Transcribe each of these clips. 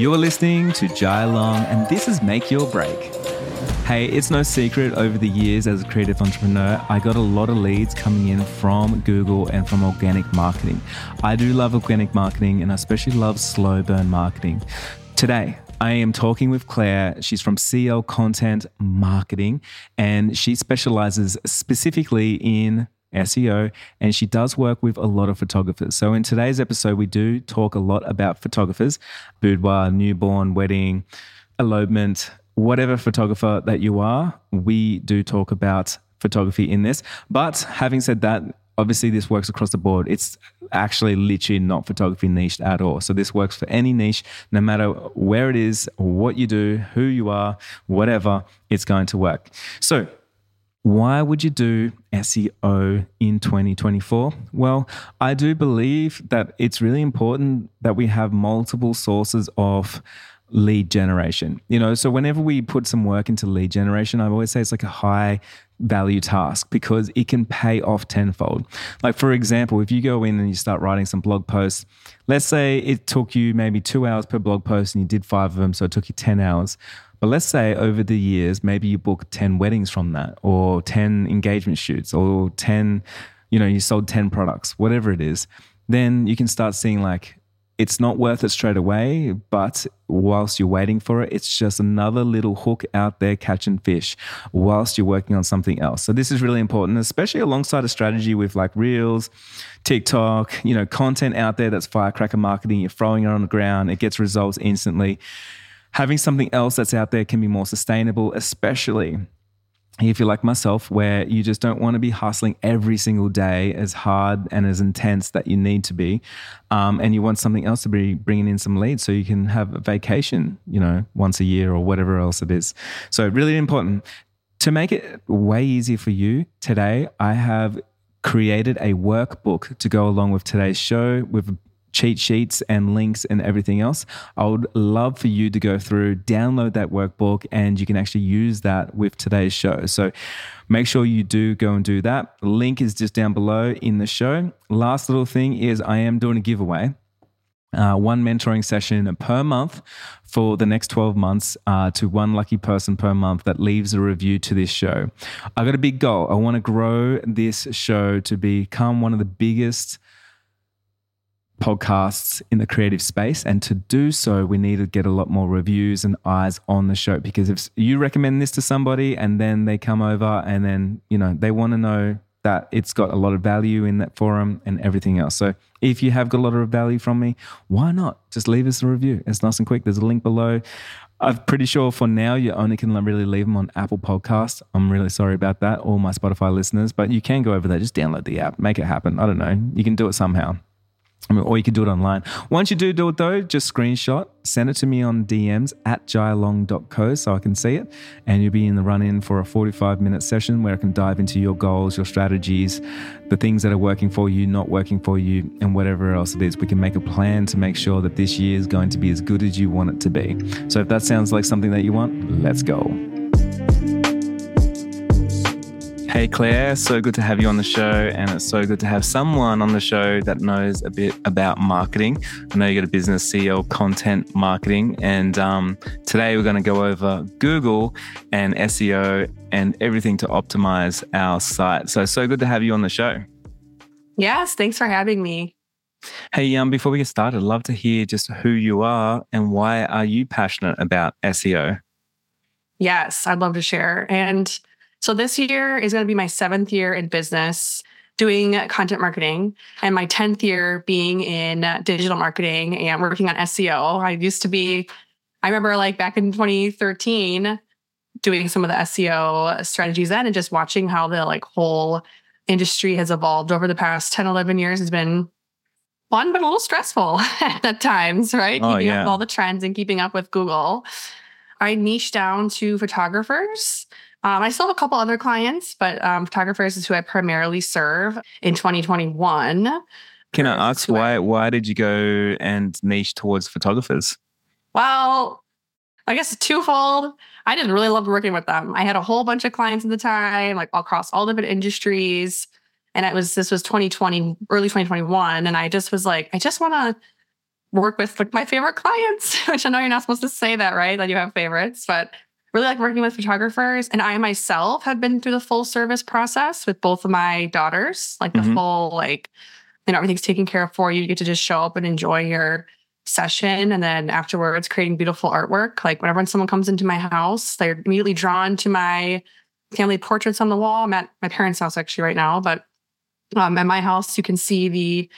You're listening to Jai Long, and this is Make Your Break. Hey, it's no secret over the years as a creative entrepreneur, I got a lot of leads coming in from Google and from organic marketing. I do love organic marketing and I especially love slow burn marketing. Today, I am talking with Clare. She's from CL Content Marketing and she specializes specifically in SEO, and she does work with a lot of photographers. So, in today's episode, we do talk a lot about photographers boudoir, newborn, wedding, elopement, whatever photographer that you are, we do talk about photography in this. But having said that, obviously this works across the board. It's actually literally not photography niched at all. So this works for any niche, no matter where it is, what you do, who you are, whatever, it's going to work. So why would you do SEO in 2024? Well, I do believe that it's really important that we have multiple sources of lead generation. You know, so whenever we put some work into lead generation, I always say it's like a high value task because it can pay off tenfold. Like, for example, if you go in and you start writing some blog posts, let's say it took you maybe two hours per blog post and you did five of them, so it took you 10 hours. But let's say over the years, maybe you booked 10 weddings from that, or 10 engagement shoots, or 10, you know, you sold 10 products, whatever it is. Then you can start seeing like, it's not worth it straight away, but whilst you're waiting for it, it's just another little hook out there catching fish whilst you're working on something else. So this is really important, especially alongside a strategy with like Reels, TikTok, you know, content out there that's firecracker marketing. You're throwing it on the ground, it gets results instantly having something else that's out there can be more sustainable, especially if you're like myself, where you just don't want to be hustling every single day as hard and as intense that you need to be, um, and you want something else to be bringing in some leads so you can have a vacation, you know, once a year or whatever else it is. So really important to make it way easier for you today. I have created a workbook to go along with today's show with cheat sheets and links and everything else. I would love for you to go through, download that workbook, and you can actually use that with today's show. So make sure you do go and do that. Link is just down below in the show. Last little thing is I am doing a giveaway. Uh, one mentoring session per month for the next 12 months uh, to one lucky person per month that leaves a review to this show. I've got a big goal. I want to grow this show to become one of the biggest podcasts in the creative space. And to do so, we need to get a lot more reviews and eyes on the show. Because if you recommend this to somebody and then they come over and then, you know, they want to know that it's got a lot of value in that forum and everything else. So if you have got a lot of value from me, why not just leave us a review? It's nice and quick. There's a link below. I'm pretty sure for now you only can really leave them on Apple Podcasts. I'm really sorry about that, all my Spotify listeners, but you can go over there, just download the app, make it happen. I don't know. You can do it somehow. I mean, or you can do it online. Once you do do it though, just screenshot, send it to me on DMs at jailong.co so I can see it. And you'll be in the run in for a 45 minute session where I can dive into your goals, your strategies, the things that are working for you, not working for you, and whatever else it is. We can make a plan to make sure that this year is going to be as good as you want it to be. So if that sounds like something that you want, let's go. Hey, Clare, so good to have you on the show. And it's so good to have someone on the show that knows a bit about marketing. I know you got a business, CL, Content Marketing. And um, today we're going to go over Google and SEO and everything to optimize our site. So, so good to have you on the show. Yes, thanks for having me. Hey, um, before we get started, I'd love to hear just who you are and why are you passionate about SEO? Yes, I'd love to share. And so this year is going to be my seventh year in business doing content marketing and my 10th year being in digital marketing and working on SEO. I used to be, I remember like back in 2013 doing some of the SEO strategies then and just watching how the like whole industry has evolved over the past 10, 11 years has been fun, but a little stressful at times, right? Oh, keeping yeah. up with all the trends and keeping up with Google. I niche down to photographers um, I still have a couple other clients, but um, photographers is who I primarily serve in 2021. Can I ask why? Why did you go and niche towards photographers? Well, I guess twofold. I didn't really love working with them. I had a whole bunch of clients at the time, like across all different industries, and it was this was 2020, early 2021, and I just was like, I just want to work with like my favorite clients, which I know you're not supposed to say that, right? That you have favorites, but really like working with photographers. And I myself have been through the full service process with both of my daughters, like the mm-hmm. full, like, you know, everything's taken care of for you. You get to just show up and enjoy your session. And then afterwards, creating beautiful artwork. Like whenever someone comes into my house, they're immediately drawn to my family portraits on the wall. I'm at my parents' house actually right now, but um, at my house, you can see the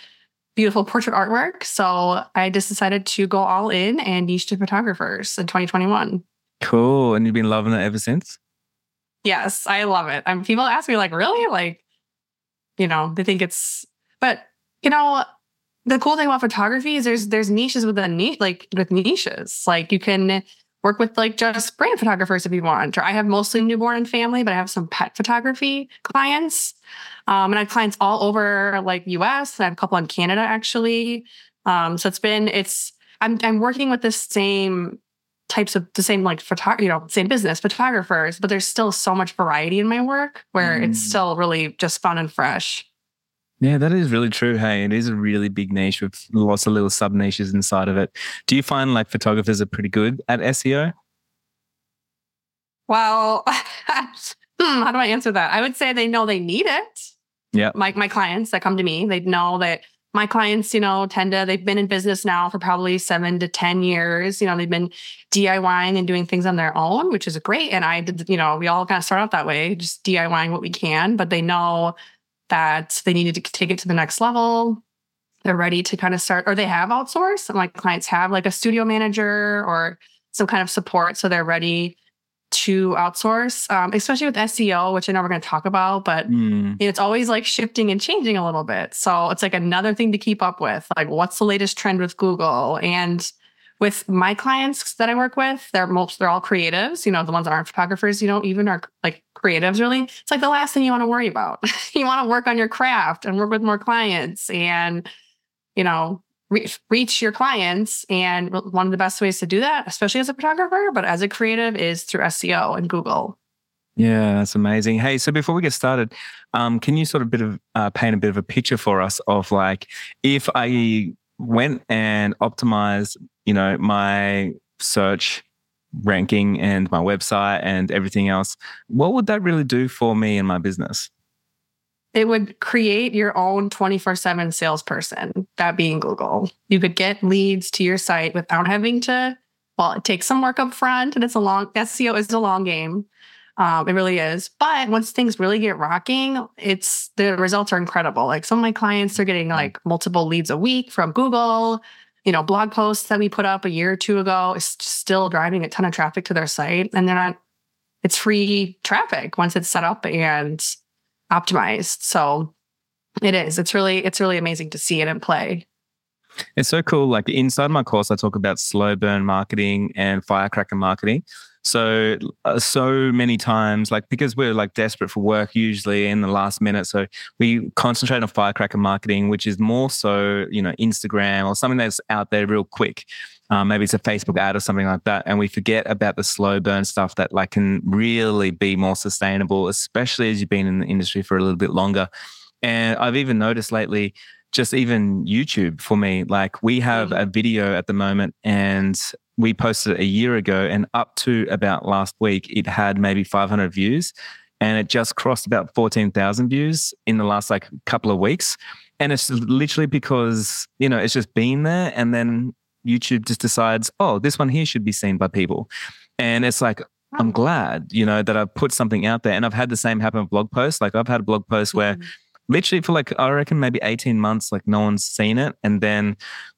beautiful portrait artwork. So I just decided to go all in and niche to photographers in 2021. Cool. And you've been loving it ever since? Yes, I love it. I people ask me, like, really? Like, you know, they think it's, but, you know, the cool thing about photography is there's there's niches within niche like with niches. Like you can work with like just brand photographers if you want. Or I have mostly newborn and family, but I have some pet photography clients. Um, and I have clients all over like US. and I have a couple in Canada actually. Um, so it's been it's I'm I'm working with the same types of the same like photo you know same business photographers, but there's still so much variety in my work where mm. it's still really just fun and fresh. Yeah, that is really true. Hey, it is a really big niche with lots of little sub niches inside of it. Do you find like photographers are pretty good at SEO? Well, hmm, how do I answer that? I would say they know they need it. Yeah. Like my clients that come to me, they know that my clients, you know, tend to, they've been in business now for probably seven to 10 years. You know, they've been DIYing and doing things on their own, which is great. And I did, you know, we all kind of start out that way, just DIYing what we can, but they know that they needed to take it to the next level. They're ready to kind of start, or they have outsourced. And like clients have like a studio manager or some kind of support. So they're ready to outsource, um, especially with SEO, which I know we're going to talk about, but mm. it's always like shifting and changing a little bit. So it's like another thing to keep up with. Like, what's the latest trend with Google? And with my clients that I work with, they're most they're all creatives. You know, the ones that aren't photographers, you know, even are like creatives. Really, it's like the last thing you want to worry about. you want to work on your craft and work with more clients, and you know, reach, your clients. And one of the best ways to do that, especially as a photographer, but as a creative, is through SEO and Google. Yeah, that's amazing. Hey, so before we get started, um, can you sort of bit of uh, paint a bit of a picture for us of like if I went and optimized, you know, my search ranking and my website and everything else, what would that really do for me and my business? It would create your own 24 7 salesperson, that being Google. You could get leads to your site without having to, well, it takes some work up front and it's a long, SEO is a long game. Um, it really is. But once things really get rocking, it's the results are incredible. Like some of my clients are getting like multiple leads a week from Google. You know, blog posts that we put up a year or two ago is still driving a ton of traffic to their site. And they're not, it's free traffic once it's set up and optimized. So it is. It's really, it's really amazing to see it in play. It's so cool. Like inside my course, I talk about slow burn marketing and firecracker marketing. So, uh, so many times, like because we're like desperate for work usually in the last minute. So we concentrate on firecracker marketing, which is more so, you know, Instagram or something that's out there real quick. Um, maybe it's a Facebook ad or something like that. And we forget about the slow burn stuff that like can really be more sustainable, especially as you've been in the industry for a little bit longer. And I've even noticed lately, just even YouTube for me, like we have mm. a video at the moment and we posted it a year ago, and up to about last week, it had maybe 500 views, and it just crossed about 14,000 views in the last like couple of weeks. And it's literally because you know it's just been there, and then YouTube just decides, oh, this one here should be seen by people, and it's like. I'm glad, you know, that I've put something out there. And I've had the same happen with blog posts. Like I've had a blog post where mm-hmm. literally for like, I reckon maybe 18 months, like no one's seen it. And then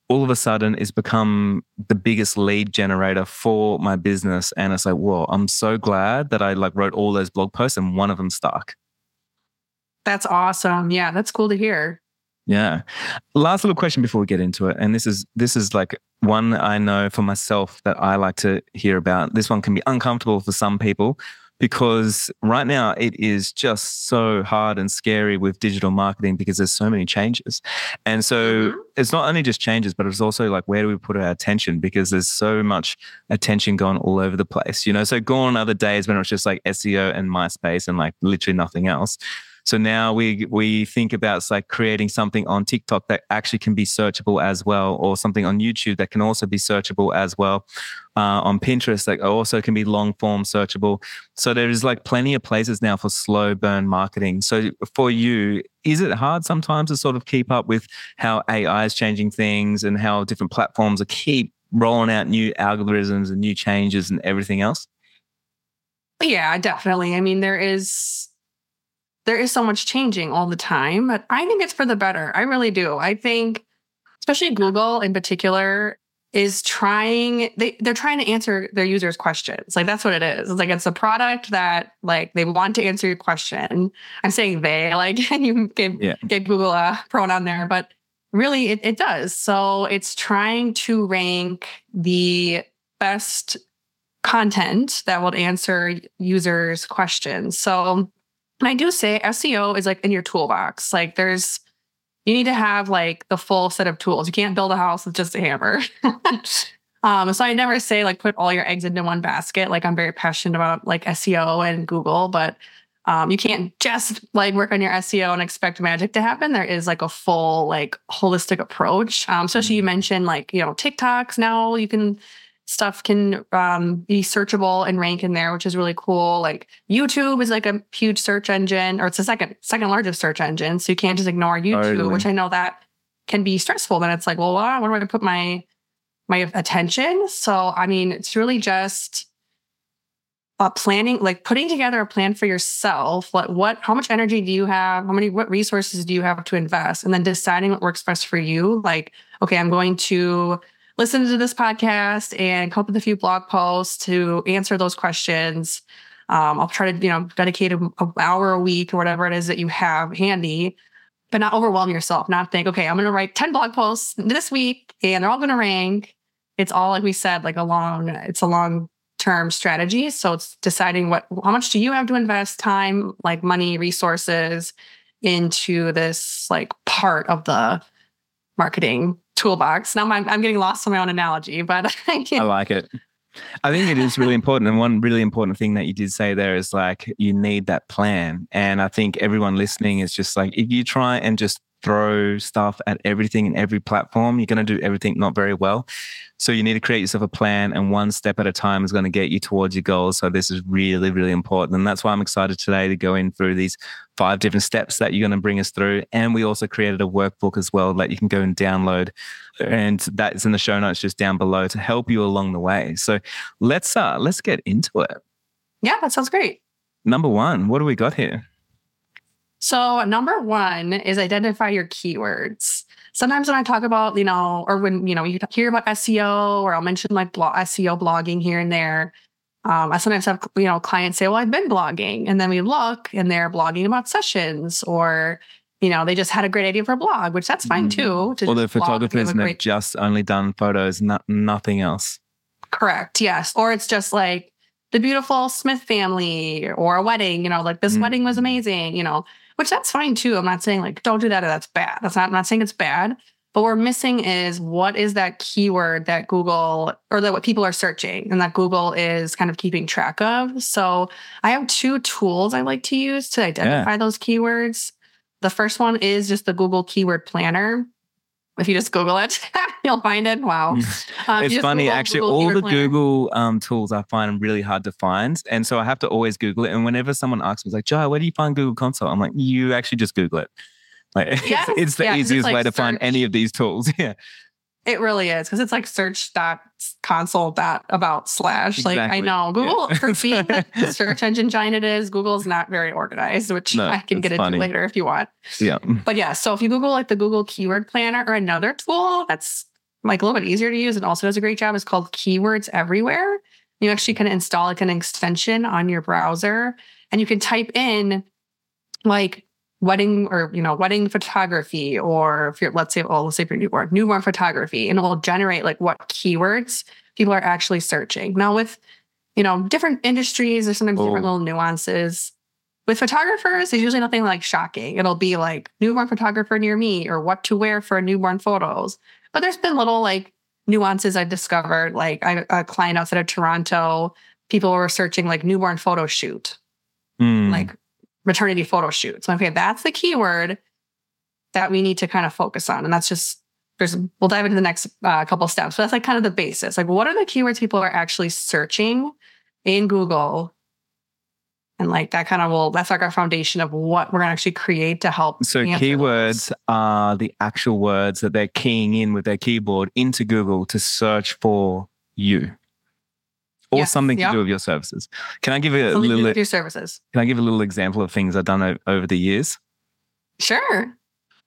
all of a sudden it's become the biggest lead generator for my business. And it's like, whoa, I'm so glad that I like wrote all those blog posts and one of them stuck. That's awesome. Yeah, that's cool to hear. Yeah. Last little question before we get into it. And this is this is like one I know for myself that I like to hear about. This one can be uncomfortable for some people because right now it is just so hard and scary with digital marketing because there's so many changes. And so mm-hmm. it's not only just changes, but it's also like where do we put our attention because there's so much attention gone all over the place, you know? So gone on other days when it was just like SEO and MySpace and like literally nothing else. So now we we think about like creating something on TikTok that actually can be searchable as well, or something on YouTube that can also be searchable as well. Uh, on Pinterest that also can be long form searchable. So there is like plenty of places now for slow burn marketing. So for you, is it hard sometimes to sort of keep up with how AI is changing things and how different platforms are keep rolling out new algorithms and new changes and everything else? Yeah, definitely. I mean, there is there is so much changing all the time, but I think it's for the better. I really do. I think especially Google in particular is trying they they're trying to answer their users questions like that's what it is it's like it's a product that like they want to answer your question i'm saying they like you give, yeah. give google a pronoun there but really it, it does so it's trying to rank the best content that will answer users' questions. So I do say SEO is like in your toolbox. Like there's you need to have like the full set of tools. You can't build a house with just a hammer. um, so I never say like put all your eggs into one basket. Like I'm very passionate about like SEO and Google, but um, you can't just like work on your SEO and expect magic to happen. There is like a full like holistic approach. Um, especially you mm-hmm. mentioned like you know TikToks now you can stuff can um, be searchable and rank in there, which is really cool. Like YouTube is like a huge search engine, or it's the second second largest search engine, so you can't just ignore YouTube, totally. which I know that can be stressful. Then it's like, well, where do I put my my attention? So I mean, it's really just uh, planning, like putting together a plan for yourself. Like what, how much energy do you have? How many, what resources do you have to invest? And then deciding what works best for you. Like, okay, I'm going to listen to this podcast and come up with a few blog posts to answer those questions. Um, I'll try to, you know, dedicate an hour a week or whatever it is that you have handy, but not overwhelm yourself. Not think, okay, I'm going to write 10 blog posts this week and they're all going to rank. It's all, like we said, like a long, it's a long term strategy. So it's deciding what, how much do you have to invest time, like money, resources into this like part of the marketing toolbox. Now I'm, I'm getting lost on my own analogy, but I, I like it. I think it is really important. And one really important thing that you did say there is like you need that plan. And I think everyone listening is just like, if you try and just throw stuff at everything and every platform, you're going to do everything not very well. So you need to create yourself a plan, and one step at a time is going to get you towards your goals. So this is really, really important. And that's why I'm excited today to go in through these five different steps that you're going to bring us through. And we also created a workbook as well that you can go and download. And that's in the show notes just down below to help you along the way. So let's uh let's get into it. Yeah, that sounds great. Number one, what do we got here? So, number one is identify your keywords. Sometimes when I talk about, you know, or when, you know, you hear about SEO or I'll mention like blog, SEO blogging here and there. Um, I sometimes have, you know, clients say, well, I've been blogging. And then we look and they're blogging about sessions or, you know, they just had a great idea for a blog, which that's fine mm. too. or the photographers have great... just only done photos, not, nothing else. Correct. Yes. Or it's just like the beautiful Smith family or a wedding, you know, like this mm. wedding was amazing, you know which that's fine too. I'm not saying like don't do that or that's bad. That's not I'm not saying it's bad. But what we're missing is what is that keyword that Google or that what people are searching and that Google is kind of keeping track of. So I have two tools I like to use to identify yeah. those keywords. The first one is just the Google Keyword Planner. If you just Google it, you'll find it. Wow. Um, it's funny, Google, actually, Google all the Planner. Google um, tools I find really hard to find. And so I have to always Google it. And whenever someone asks me, like, Jai, where do you find Google Console? I'm like, you actually just Google it. Like, yes. it's, it's, the yeah, easiest like way to search. find any of these tools. Yeah. It really is because it's like search dot console dot about slash. Exactly. Like I know Google yeah. for being the search engine giant it is, Google's not very organized, which no, I can get funny. into later if you want. Yeah. But yeah, so if you Google like the Google Keyword Planner or another tool that's like a little bit easier to use and also does a great job, is called Keywords Everywhere. You actually can install like an extension on your browser and you can type in like wedding or you know wedding photography or if you're let's say oh let's say for newborn newborn photography and it will generate like what keywords people are actually searching. Now with you know different industries there's sometimes oh. different little nuances. With photographers there's usually nothing like shocking. It'll be like newborn photographer near me or what to wear for newborn photos. But there's been little like nuances i've discovered like I, a client outside of toronto people were searching like newborn photo shoot. Mm. like maternity photo shoot. So, okay, that's the keyword that we need to kind of focus on. And that's just, there's, we'll dive into the next uh, couple steps. But that's like kind of the basis. Like, what are the keywords people are actually searching in Google? And like that kind of will, that's like our foundation of what we're going to actually create to help. So, keywords those. are the actual words that they're keying in with their keyboard into Google to search for you or yes, something to do with your services. Can I give a something little your services? Can I give a little example of things I've done o- over the years? Sure.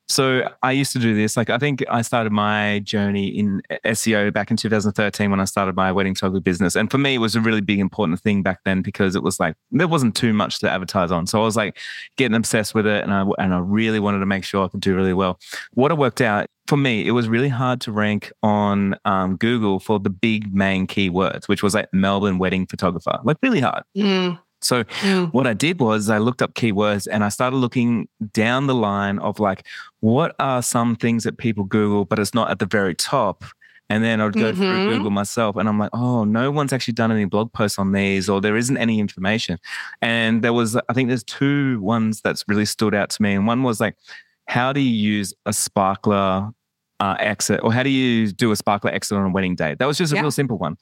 So I used to do this. Like I think I started my journey in SEO back in 2013 when I started my wedding photography business. And for me, it was a really big important thing back then because it was like there wasn't too much to advertise on. So I was like getting obsessed with it, and I and I really wanted to make sure I could do really well. What I worked out for me, it was really hard to rank on um, Google for the big main keywords, which was like Melbourne wedding photographer, like really hard. Mm. So mm. what I did was I looked up keywords and I started looking down the line of like what are some things that people Google, but it's not at the very top. And then I'd go mm-hmm. through Google myself and I'm like, oh, no one's actually done any blog posts on these, or there isn't any information. And there was, I think there's two ones that's really stood out to me. And one was like, how do you use a sparkler uh, exit, or how do you do a sparkler exit on a wedding day? That was just a yeah. real simple one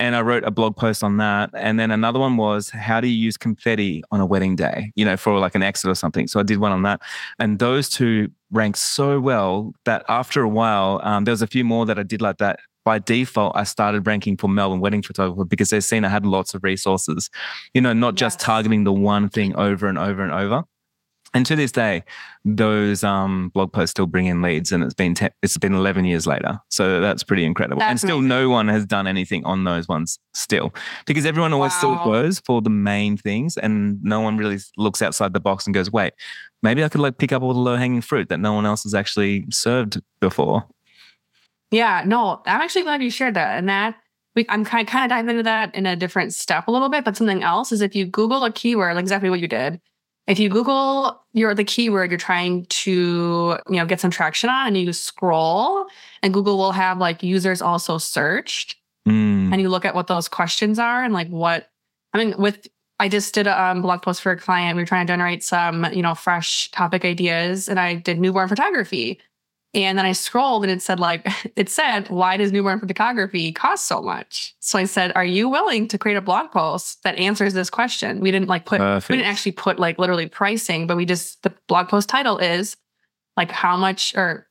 and I wrote a blog post on that. And then another one was how do you use confetti on a wedding day, you know, for like an exit or something. So I did one on that. And those two ranked so well that after a while, um, there was a few more that I did like that. By default, I started ranking for Melbourne wedding photographer because they've seen I had lots of resources, you know, not just targeting the one thing over and over and over. And to this day, those um, blog posts still bring in leads, and it's been te- it's been eleven years later. So that's pretty incredible. That's and still, amazing. no one has done anything on those ones still, because everyone always wow. still goes for the main things, and no one really looks outside the box and goes, "Wait, maybe I could like pick up all the low hanging fruit that no one else has actually served before." Yeah, no, I'm actually glad you shared that, and that we, I'm kind of, kind of diving into that in a different step a little bit. But something else is if you Google a keyword, like exactly what you did if you Google your the keyword you're trying to, you know, get some traction on and you scroll and Google will have like users also searched mm. and you look at what those questions are and like what I mean with I just did a um, blog post for a client. We were trying to generate some, you know, fresh topic ideas and I did newborn photography. And then I scrolled and it said, like, it said, why does newborn photography cost so much? So I said, are you willing to create a blog post that answers this question? We didn't like put, Perfect. we didn't actually put like literally pricing, but we just, the blog post title is like how much or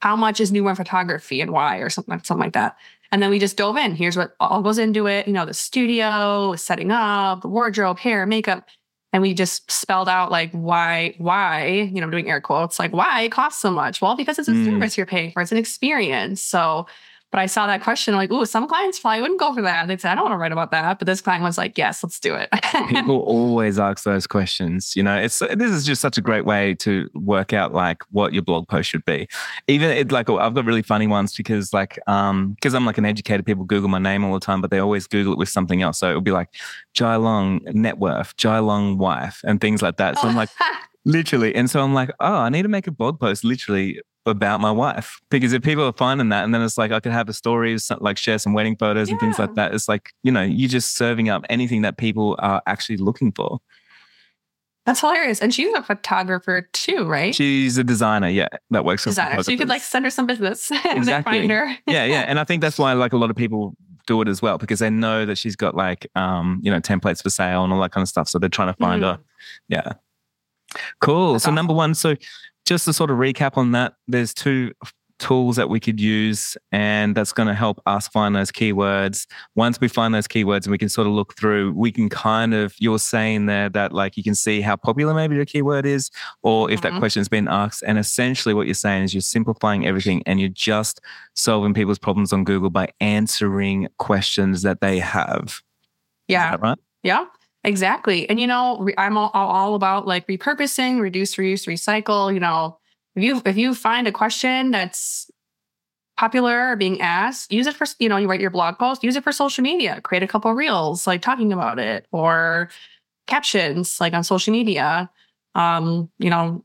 how much is newborn photography and why or something, something like that. And then we just dove in. Here's what all goes into it. You know, the studio, setting up, the wardrobe, hair, makeup and we just spelled out like why why you know I'm doing air quotes like why it costs so much well because it's a mm. service you're paying for it's an experience so but I saw that question, like, ooh, some clients probably wouldn't go for that. They said, I don't want to write about that. But this client was like, yes, let's do it. People always ask those questions. You know, it's this is just such a great way to work out like what your blog post should be. Even it, like I've got really funny ones because like um because I'm like an educator, people Google my name all the time, but they always Google it with something else. So it'll be like Jai Long net worth, Jai Long wife, and things like that. So I'm like literally and so i'm like oh i need to make a blog post literally about my wife because if people are finding that and then it's like I could have a story like share some wedding photos yeah. and things like that it's like you know you're just serving up anything that people are actually looking for that's hilarious and she's a photographer too right she's a designer yeah that works designer so you could like send her some business and exactly. find her yeah yeah and I think that's why like a lot of people do it as well because they know that she's got like um you know templates for sale and all that kind of stuff so they're trying to find mm-hmm. her yeah cool that's so awesome. number one so just to sort of recap on that, there's two tools that we could use and that's going to help us find those keywords. Once we find those keywords and we can sort of look through we can kind of you're saying there that like you can see how popular maybe the keyword is or if mm-hmm. that question's been asked and essentially what you're saying is you're simplifying everything and you're just solving people's problems on google by answering questions that they have. Yeah. right? Yeah Exactly. And you know, I'm all, all about like repurposing, reduce, reuse, recycle. You know, if you if you find a question that's popular or being asked, use it for you know, you write your blog post, use it for social media, create a couple reels like talking about it or captions like on social media. Um, you know,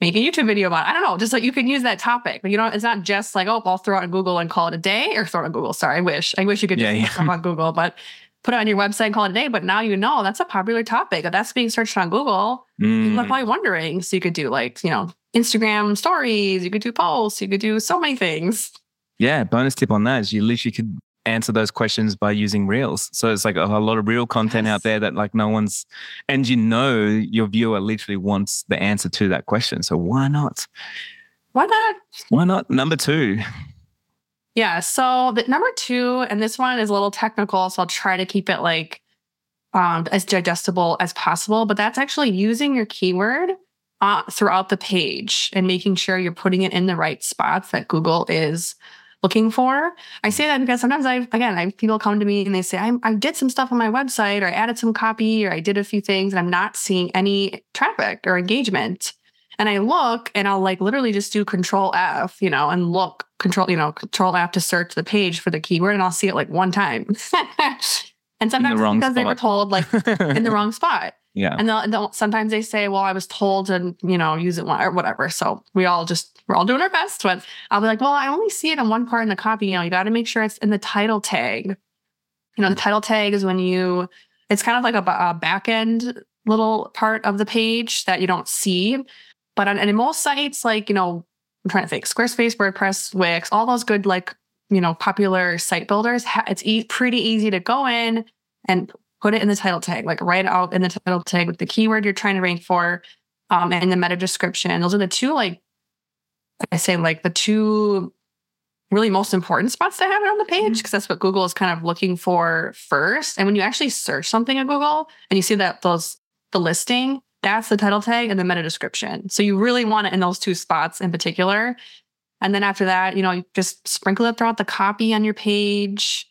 make a YouTube video about it. I don't know, just like you can use that topic. But you know, it's not just like, oh, I'll throw it on Google and call it a day or throw it on Google. Sorry, I wish. I wish you could just yeah, yeah. on Google, but put it on your website and call it a day. But now you know that's a popular topic. That's being searched on Google. Mm. People are probably wondering. So you could do like, you know, Instagram stories, you could do posts, you could do so many things. Yeah, bonus tip on that is you literally could answer those questions by using reels. So it's like a, a lot of real content Yes. out there that like no one's, and you know your viewer literally wants the answer to that question. So why not? Why not? Why not? Number two. Yeah. So the number two, and this one is a little technical, so I'll try to keep it like um, as digestible as possible. But that's actually using your keyword uh, throughout the page and making sure you're putting it in the right spots that Google is looking for. I say that because sometimes I, again, I people come to me and they say, I, I did some stuff on my website, or I added some copy, or I did a few things, and I'm not seeing any traffic or engagement. And I look and I'll like literally just do control F, you know, and look control, you know, control F to search the page for the keyword and I'll see it like one time. and sometimes because they were told like in the wrong spot. yeah. And they'll, they'll sometimes they say, well, I was told to, you know, use it one or whatever. So we all just, we're all doing our best. But I'll be like, well, I only see it in one part in the copy. You know, you got to make sure it's in the title tag. You know, the title tag is when you, it's kind of like a, a back end little part of the page that you don't see. But on, most sites, like, you know, I'm trying to think, Squarespace, WordPress, Wix, all those good, like, you know, popular site builders, it's e- pretty easy to go in and put it in the title tag, like write out in the title tag with the keyword you're trying to rank for, um, and the meta description. Those are the two, like I say, like the two really most important spots to have it on the page because that's what Google is kind of looking for first. And when you actually search something in Google and you see that those the listing, that's the title tag and the meta description. So you really want it in those two spots in particular. And then after that, you know, you just sprinkle it throughout the copy on your page.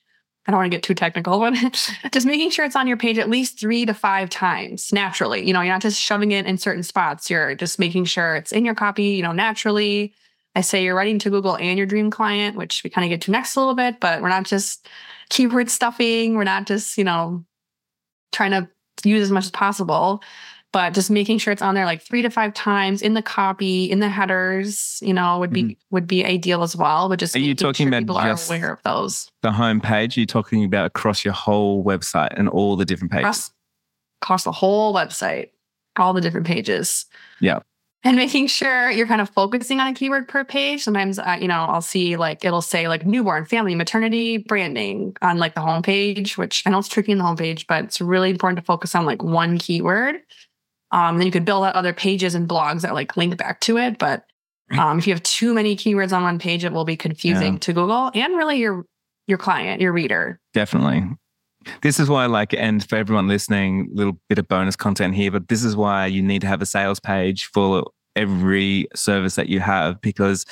I don't want to get too technical, but just making sure it's on your page at least three to five times naturally. You know, you're not just shoving it in certain spots. You're just making sure it's in your copy, you know, naturally. I say you're writing to Google and your dream client, which we kind of get to next a little bit, but we're not just keyword stuffing. We're not just, you know, trying to use as much as possible, but just making sure it's on there like three to five times in the copy, in the headers, you know, would be would be ideal as well. But just Are you talking sure about people are aware of those. The home page, you're talking about across your whole website and all the different pages. across, across the whole website, all the different pages. Yeah. And making sure you're kind of focusing on a keyword per page. Sometimes, uh, you know, I'll see like it'll say like newborn, family, maternity, branding on like the homepage, which I know it's tricky in the homepage, but it's really important to focus on like one keyword. Um, then you could build out other pages and blogs that like link back to it. But um, if you have too many keywords on one page, it will be confusing Yeah. to Google and really your your client, your reader. Definitely. This is why, like, and for everyone listening, little bit of bonus content here, but this is why you need to have a sales page for every service that you have because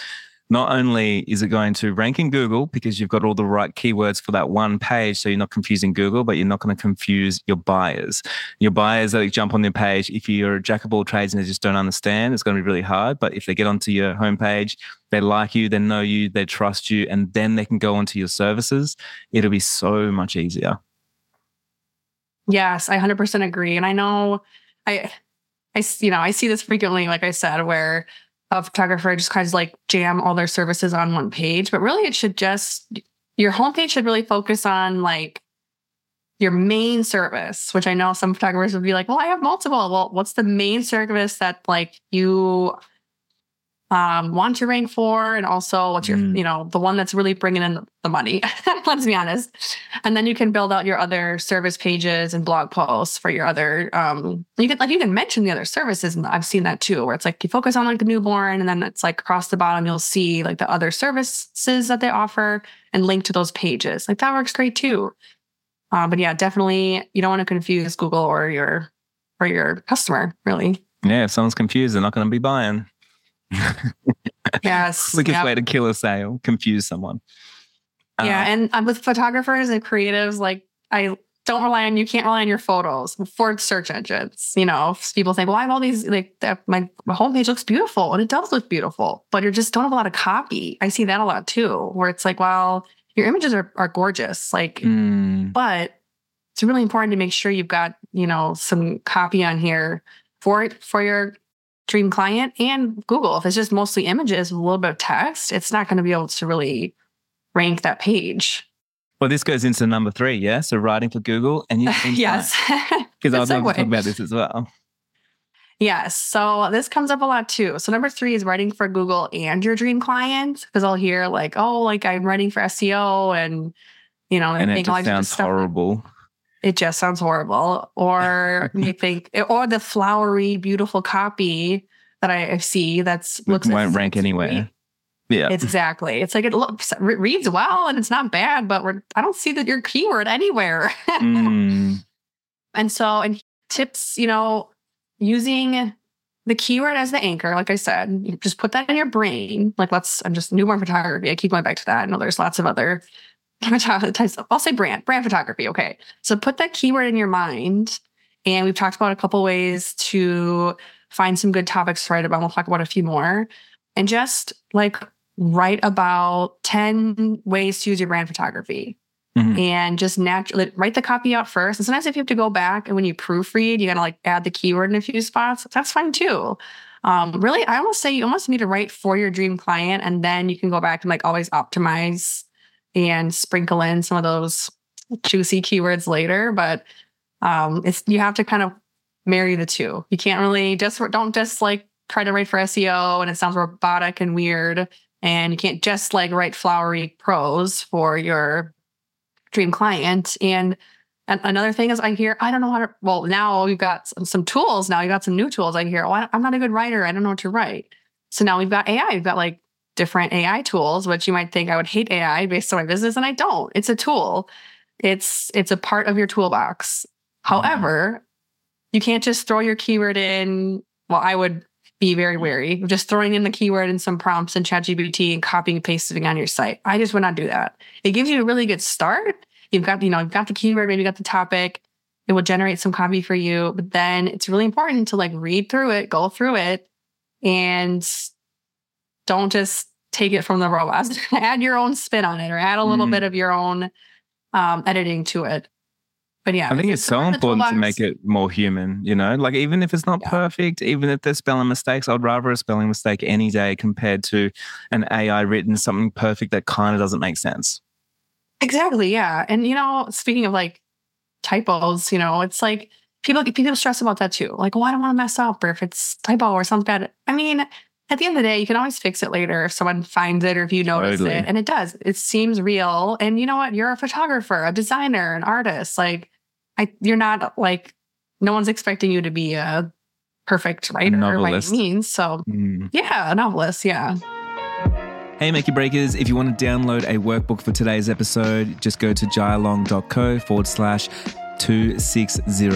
not only is it going to rank in Google because you've got all the right keywords for that one page, so you're not confusing Google, but you're not going to confuse your buyers. Your buyers that jump on your page, if you're a jack of all trades and they just don't understand, it's going to be really hard. But if they get onto your homepage, they like you, they know you, they trust you, and then they can go onto your services, it'll be so much easier. Yes, I 100% agree. And I know I, I, you know, I see this frequently, like I said, where a photographer just kind of like jam all their services on one page, but really it should just, your homepage should really focus on like your main service, which I know some photographers would be like, well, I have multiple. Well, what's the main service that like you um, want to rank for? And also what's your, Mm. you know, the one that's really bringing in the money, let's be honest. And then you can build out your other service pages and blog posts for your other, um, you can like, you can mention the other services. And I've seen that too, where it's like you focus on like the newborn and then it's like across the bottom, you'll see like the other services that they offer and link to those pages. Like that works great too. Uh, but yeah, definitely you don't want to confuse Google or your or your customer, really. Yeah, if someone's confused, they're not going to be buying. Yes. Quickest yep. way to kill a sale, confuse someone. Yeah, Uh, and um, with photographers and creatives, like I don't rely on you can't rely on your photos for search engines. You know, if people think, well, I have all these like my, my homepage looks beautiful, and it does look beautiful, but you just don't have a lot of copy. I see that a lot too, where it's like, well, your images are are gorgeous, like, mm, but it's really important to make sure you've got you know some copy on here for for your dream client and Google. If it's just mostly images with a little bit of text, it's not going to be able to really rank that page. Well, this goes into number three, yeah. So writing for Google, and you yes, because I was going to talk about this as well. Yes. So this comes up a lot too. So number three is writing for Google and your dream client. Because I'll hear like, oh, like I'm writing for SEO and you know, and it just sounds horrible. It just sounds horrible. Or you think or the flowery, beautiful copy that I see that's looks won't rank anyway. Yeah. Exactly. It's like it looks it reads well and it's not bad, but we're I don't see that your keyword anywhere. mm. And so and tips, you know, using the keyword as the anchor, like I said, you just put that in your brain. Like let's, I'm just newborn photography. I keep going back to that. I know there's lots of other I'll say brand, brand photography. Okay. So put that keyword in your mind. And we've talked about a couple ways to find some good topics to write about. We'll talk about a few more. And just like write about 10 ways to use your brand photography mm-hmm. and just naturally write the copy out first. And sometimes if you have to go back and when you proofread, you gotta like add the keyword in a few spots. That's fine too. Um, really, I almost say you almost need to write for your dream client, and then you can go back and like always optimize and sprinkle in some of those juicy keywords later. But um, it's you have to kind of marry the two. You can't really just don't just like try to write for SEO and it sounds robotic and weird. And you can't just like write flowery prose for your dream client. And, and another thing is I hear, I don't know how to, well, now we've got some, some tools. Now you got some new tools. I hear, oh, I, I'm not a good writer. I don't know what to write. So now we've got AI. We've got like different AI tools, which you might think I would hate AI based on my business. And I don't. It's a tool. It's it's a part of your toolbox. Mm-hmm. However, you can't just throw your keyword in. Well, I would be very wary of just throwing in the keyword and some prompts in ChatGPT and copying and pasting on your site. I just would not do that. It gives you a really good start. You've got, you know, you've got the keyword, maybe you got the topic. It will generate some copy for you. But then it's really important to like read through it, go through it, and don't just take it from the robots. add your own spin on it or add a little mm. bit of your own um, editing to it. But yeah, I think it's so important to make it more human, you know, like even if it's not yeah. perfect, even if there's spelling mistakes, I'd rather a spelling mistake any day compared to an AI written something perfect that kind of doesn't make sense. Exactly. Yeah. And, you know, speaking of like typos, you know, it's like people, people stress about that too. Like, oh, I don't want to mess up or if it's typo or something bad. I mean, at the end of the day, you can always fix it later if someone finds it or if you notice totally. it. And it does. It seems real. And you know what? You're a photographer, a designer, an artist. Like I, you're not like no one's expecting you to be a perfect writer by any means. So mm. yeah, a novelist. Yeah. Hey, Make Your Breakers, if you want to download a workbook for today's episode, just go to jailong.co forward slash 260.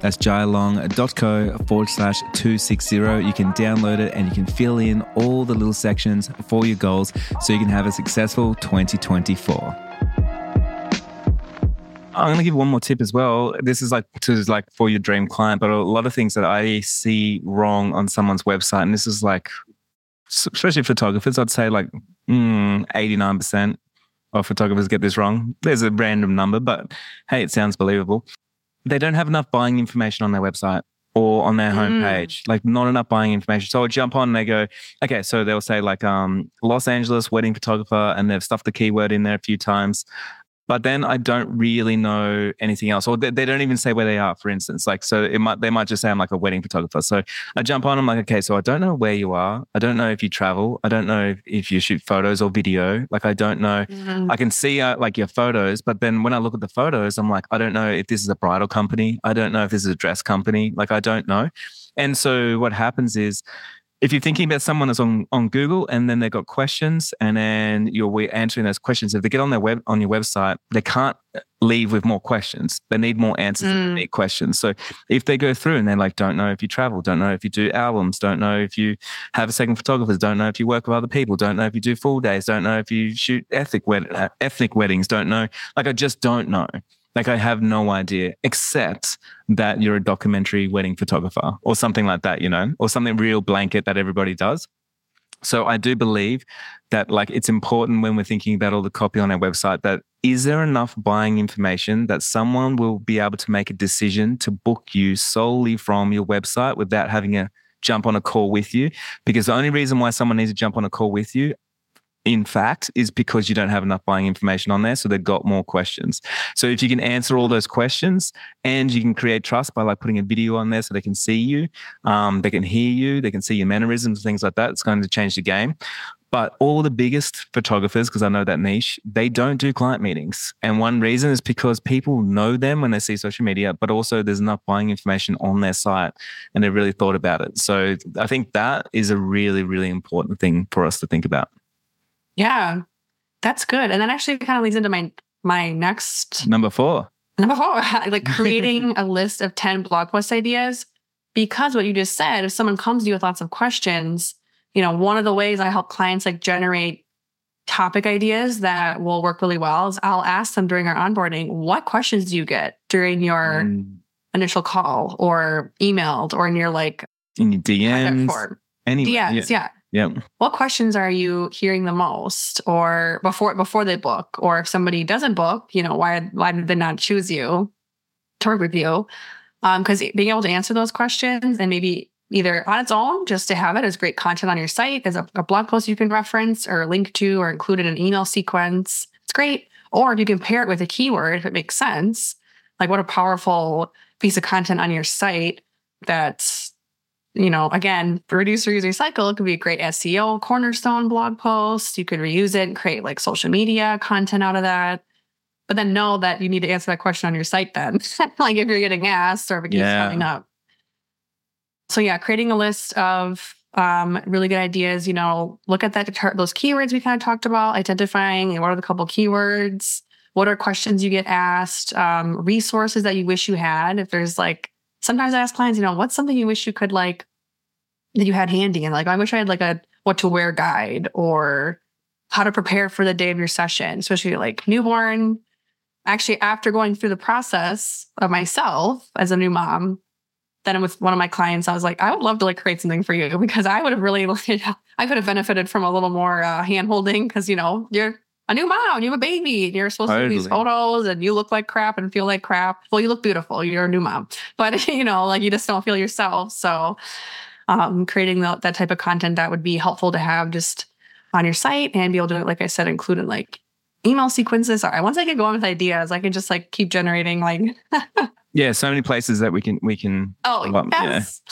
That's jailong.co forward slash 260. You can download it and you can fill in all the little sections for your goals so you can have a successful 2024. I'm going to give one more tip as well. This is like to like for your dream client, but a lot of things that I see wrong on someone's website, and this is like, especially photographers, I'd say like mm, 89% of photographers get this wrong. There's a random number, but hey, it sounds believable. They don't have enough buying information on their website or on their mm. homepage, like not enough buying information. So I'll jump on and they go, okay, so they'll say like um, Los Angeles wedding photographer, and they've stuffed the keyword in there a few times but then I don't really know anything else, or they, they, don't even say where they are. For instance, like so, it might they might just say I'm like a wedding photographer. So I jump on, I'm like, okay, so I don't know where you are. I don't know if you travel. I don't know if, if you shoot photos or video. Like I don't know. Mm-hmm. I can see uh, like your photos, but then when I look at the photos, I'm like, I don't know if this is a bridal company. I don't know if this is a dress company. Like I don't know. And so what happens is if you're thinking about someone that's on, on Google and then they've got questions and then you're answering those questions, if they get on their web on your website, they can't leave with more questions. They need more answers mm. questions. So if they go through and they're like, don't know if you travel, don't know if you do albums, don't know if you have a second photographers, don't know if you work with other people, don't know if you do full days, don't know if you shoot ethnic wed- uh, ethnic weddings, don't know. Like I just don't know. Like I have no idea, except that you're a documentary wedding photographer or something like that, you know, or something real blanket that everybody does. So I do believe that like it's important when we're thinking about all the copy on our website that is there enough buying information that someone will be able to make a decision to book you solely from your website without having a jump on a call with you? Because the only reason why someone needs to jump on a call with you in fact, is because you don't have enough buying information on there. So they've got more questions. So if you can answer all those questions and you can create trust by like putting a video on there so they can see you, um, they can hear you, they can see your mannerisms, things like that, it's going to change the game. But all the biggest photographers, because I know that niche, they don't do client meetings. And one reason is because people know them when they see social media, but also there's enough buying information on their site and they really thought about it. So I think that is a really, really important thing for us to think about. Yeah, that's good. And that actually kind of leads into my my next number four. Number four, like creating a list of 10 blog post ideas. Because what you just said, if someone comes to you with lots of questions, you know, one of the ways I help clients like generate topic ideas that will work really well is I'll ask them during our onboarding, what questions do you get during your mm. initial call or emailed or in your like in your DMs? Anyway, DMs, yeah. yeah. Yeah. What questions are you hearing the most or before before they book? Or if somebody doesn't book, you know, why why did they not choose you to work with you? because um, being able to answer those questions and maybe either on its own, just to have it as great content on your site, as a, a blog post you can reference or link to or include in an email sequence. It's great. Or you can pair it with a keyword, if it makes sense, like what a powerful piece of content on your site that's, you know, again, reduce, reuse, recycle it could be a great SEO cornerstone blog post. You could reuse it and create like social media content out of that. But then know that you need to answer that question on your site then. like if you're getting asked or if it keeps yeah. coming up. So yeah, creating a list of um, really good ideas. You know, look at that those keywords we kind of talked about, identifying what are the couple keywords, what are questions you get asked, um, resources that you wish you had. If there's like, sometimes I ask clients, you know, what's something you wish you could like that you had handy, and like I wish I had like a what to wear guide or how to prepare for the day of your session, especially like newborn. Actually, after going through the process of myself as a new mom, then with one of my clients, I was like, I would love to like create something for you because I would have really, I could have benefited from a little more uh, hand holding because, you know, you're a new mom, you have a baby, and you're supposed totally. to do these photos and you look like crap and feel like crap. Well, you look beautiful. You're a new mom, but you know, like you just don't feel yourself. So, um, creating the, that type of content that would be helpful to have just on your site and be able to, like I said, include in like email sequences. Sorry, once I get going with ideas, I can just like keep generating like Yeah, so many places that we can we can. Oh yes.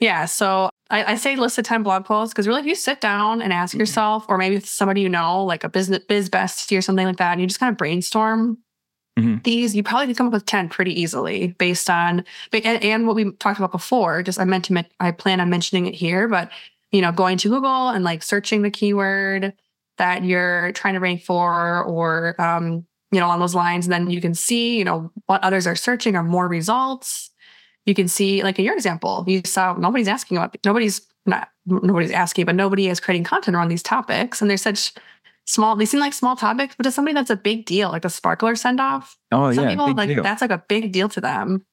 Yeah. yeah so I, I, say list of ten blog posts because really, if you sit down and ask mm-hmm. yourself, or maybe somebody you know, like a business biz bestie or something like that, and you just kind of brainstorm mm-hmm. these, you probably can come up with ten pretty easily based on and, and what we talked about before. Just I meant to I plan on mentioning it here, but you know, going to Google and like searching the keyword that you're trying to rank for, or um, you know, on those lines. And then you can see, you know, what others are searching are more results. You can see, like in your example, you saw nobody's asking about, nobody's not, nobody's asking, but nobody is creating content around these topics. And they're such small, they seem like small topics, but to somebody that's a big deal, like the sparkler send off. Oh, yeah. some yeah. People, like deal. that's like a big deal to them.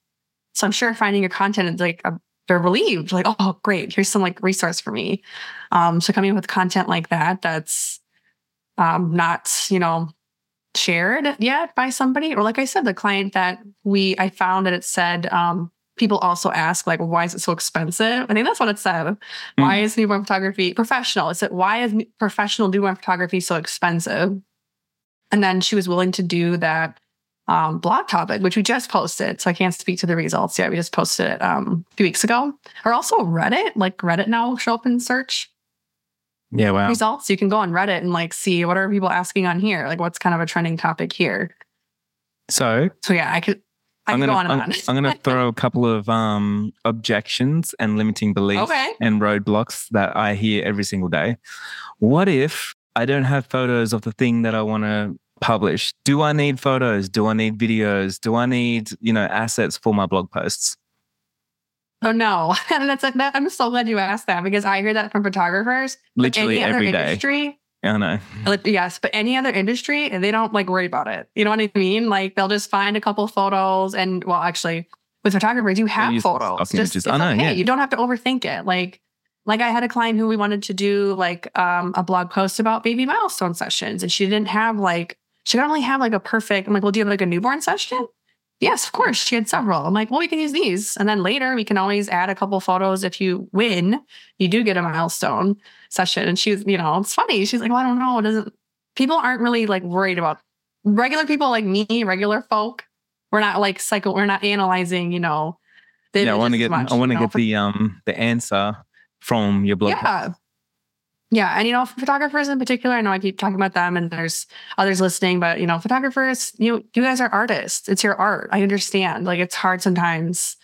So I'm sure finding your content is like a, they're relieved, like, oh, great, here's some like resource for me. Um, so coming with content like that, that's um, not, you know, shared yet by somebody or like i said the client that we i found that it said um, people also ask like why is it so expensive i think that's what it said mm. why is newborn photography professional it said why is professional newborn photography so expensive and then she was willing to do that um, blog topic which we just posted so i can't speak to the results yet we just posted it um, a few weeks ago or also reddit like reddit now show up in search yeah, wow. results. You can go on Reddit and like see what are people asking on here, like what's kind of a trending topic here. So, so yeah, I could. I am gonna, go on I'm. I'm going to throw a couple of um, objections and limiting beliefs okay. and roadblocks that I hear every single day. What if I don't have photos of the thing that I want to publish? Do I need photos? Do I need videos? Do I need, you know, assets for my blog posts? Oh no, and that's like that. I'm so glad you asked that because I hear that from photographers. Literally every day. Industry, I know. Yes, but any other industry, they don't like worry about it. You know what I mean? Like they'll just find a couple photos, and well, actually, with photographers, you have photos. Just it's I know, okay. Yeah. You don't have to overthink it. Like, like I had a client who we wanted to do like um, a blog post about baby milestone sessions, and she didn't have like she could only have like a perfect. I'm like, well, do you have like a newborn session? Yes, of course. She had several. I'm like, well, we can use these. And then later we can always add a couple photos. If you win, you do get a milestone session. And she's, you know, it's funny. She's like, well, I don't know. It doesn't, people aren't really like worried about regular people like me, regular folk. We're not like psycho, we're not analyzing, you know, yeah, I want to get, much, I want to get the, um, the answer from your blog. Yeah. Yeah. And, you know, photographers in particular, I know I keep talking about them and there's others listening, but, you know, photographers, you, you guys are artists. It's your art. I understand. Like, it's hard sometimes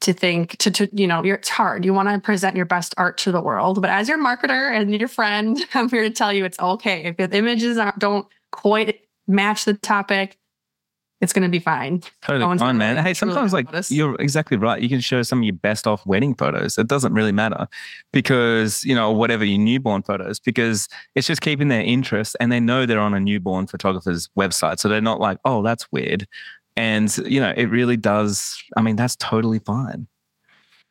to think, to, to you know, it's hard. You want to present your best art to the world. But as your marketer and your friend, I'm here to tell you it's okay. If the images don't quite match the topic, it's going to be fine. Totally no fine, man. Hey, sometimes like notice. you're exactly right. You can show some of your best off wedding photos. It doesn't really matter because, you know, whatever your newborn photos, because it's just keeping their interest and they know they're on a newborn photographer's website. So they're not like, oh, that's weird. And, you know, it really does. I mean, that's totally fine.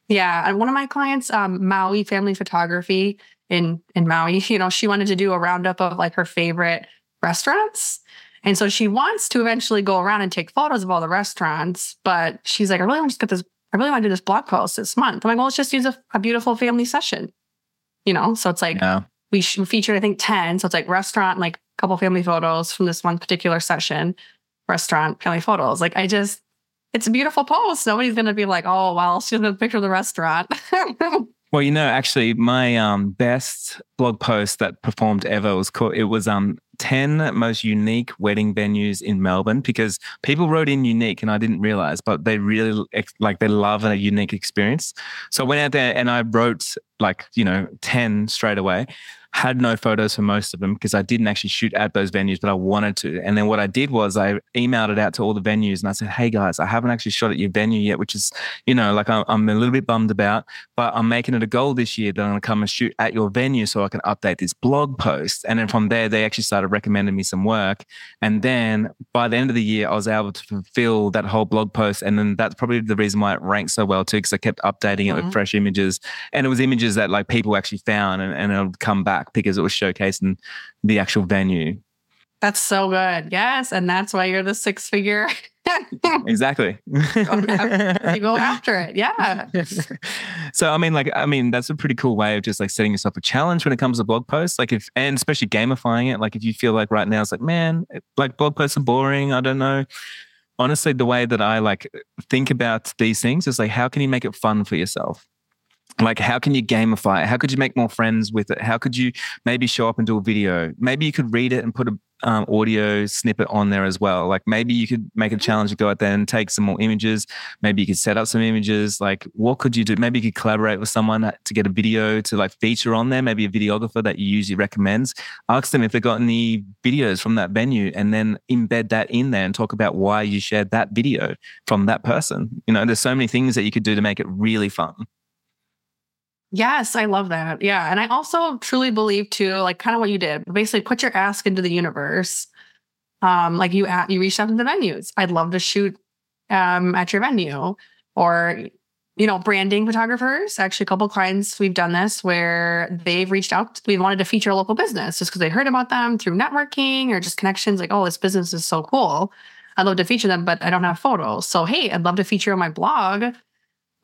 Yeah. And one of my clients, um, Maui Family Photography in, in Maui, you know, she wanted to do a roundup of like her favorite restaurants and so she wants to eventually go around and take photos of all the restaurants, but she's like, I really want to just get this, I really want to do this blog post this month. I'm like, well, let's just use a, a beautiful family session. You know, so it's like yeah. we featured, I think, 10. So it's like restaurant, like a couple family photos from this one particular session, restaurant family photos. Like I just, it's a beautiful post. Nobody's going to be like, oh, well, she's going to picture of the restaurant. Well, you know, actually, my um, best blog post that performed ever was called. It was um 10 most unique wedding venues in Melbourne because people wrote in unique and I didn't realize, but they really like they love a unique experience. So I went out there and I wrote like, you know, 10 straight away had no photos for most of them because I didn't actually shoot at those venues, but I wanted to. And then what I did was I emailed it out to all the venues and I said, Hey guys, I haven't actually shot at your venue yet, which is, you know, like I'm, I'm a little bit bummed about, but I'm making it a goal this year that I'm going to come and shoot at your venue so I can update this blog post. And then from there, they actually started recommending me some work. And then by the end of the year, I was able to fulfill that whole blog post. And then that's probably the reason why it ranked so well too, because I kept updating it mm-hmm. with fresh images. And it was images that like people actually found and, and it'll come back back because it was showcasing the actual venue. That's so good. Yes. And that's why you're the six figure. exactly. you go after it. Yeah. so, I mean, like, I mean, that's a pretty cool way of just like setting yourself a challenge when it comes to blog posts. Like, if, and especially gamifying it. Like, if you feel like right now it's like, man, like blog posts are boring. I don't know. Honestly, the way that I like think about these things is like, how can you make it fun for yourself? Like how can you gamify it? How could you make more friends with it? How could you maybe show up and do a video? Maybe you could read it and put a um, audio snippet on there as well. Like maybe you could make a challenge to go out there and take some more images. Maybe you could set up some images. Like what could you do? Maybe you could collaborate with someone to get a video to like feature on there. Maybe a videographer that you usually recommends ask them if they got any videos from that venue and then embed that in there and talk about why you shared that video from that person. You know there's so many things that you could do to make it really fun Yes, I love that. Yeah. And I also truly believe too, like kind of what you did, basically put your ask into the universe. Um, like you at you reached out to the venues. I'd love to shoot um at your venue or you know, branding photographers. Actually, a couple clients we've done this where they've reached out. We wanted to feature a local business just because they heard about them through networking or just connections. Like, oh, this business is so cool. I'd love to feature them, but I don't have photos. So, hey, I'd love to feature on my blog